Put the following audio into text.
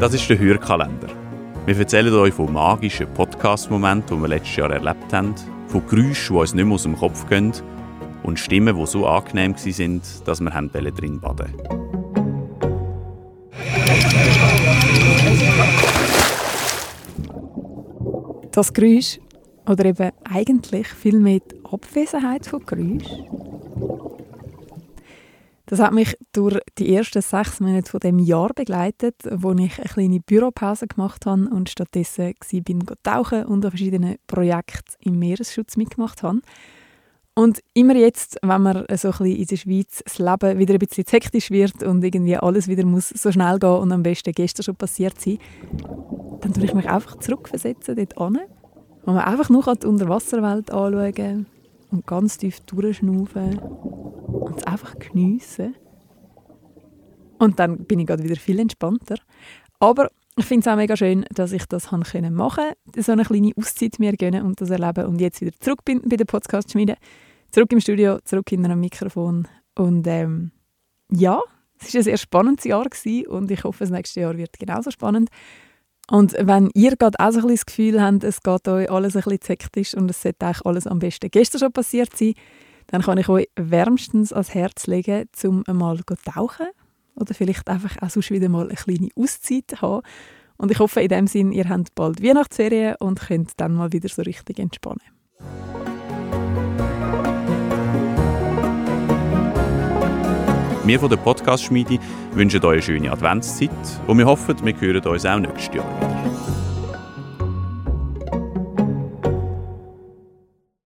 Das ist der Hörkalender. Wir erzählen euch von magischen Podcast-Momenten, die wir letztes Jahr erlebt haben, von Geräuschen, die uns nicht mehr aus dem Kopf gehen und Stimmen, die so angenehm waren, dass wir drin baden Das Geräusch, oder eben eigentlich vielmehr die Abwesenheit von Geräusch, das hat mich durch die ersten sechs Monate von dem Jahr begleitet, wo ich eine kleine Büropause gemacht habe und stattdessen bin tauchen und an verschiedenen Projekten im Meeresschutz mitgemacht habe. Und immer jetzt, wenn man so ein bisschen in der Schweiz das Leben wieder ein bisschen hektisch wird und irgendwie alles wieder muss so schnell gehen und am besten gestern schon passiert sein, dann tue ich mich einfach zurückversetzen dort an, wo man einfach nur die Unterwasserwelt anschauen und ganz tief durchschnaufen und es einfach geniessen. Und dann bin ich gerade wieder viel entspannter. Aber ich finde es auch mega schön, dass ich das machen konnte, so eine kleine Auszeit mir gönnen und das erleben und jetzt wieder zurück bin bei der Podcast-Schmiede, zurück im Studio, zurück hinter einem Mikrofon und ähm, ja, es war ein sehr spannendes Jahr und ich hoffe, das nächste Jahr wird genauso spannend. Und wenn ihr gerade auch so ein bisschen das Gefühl habt, es geht euch alles ein bisschen hektisch und es sollte eigentlich alles am besten gestern schon passiert sein, dann kann ich euch wärmstens ans Herz legen, um einmal zu tauchen oder vielleicht einfach auch sonst wieder mal eine kleine Auszeit haben. Und ich hoffe in dem Sinn, ihr habt bald Weihnachtsferien und könnt dann mal wieder so richtig entspannen. Wir von der Podcast-Schmiede wünschen euch eine schöne Adventszeit und wir hoffen, wir hören uns auch nächstes Jahr wieder.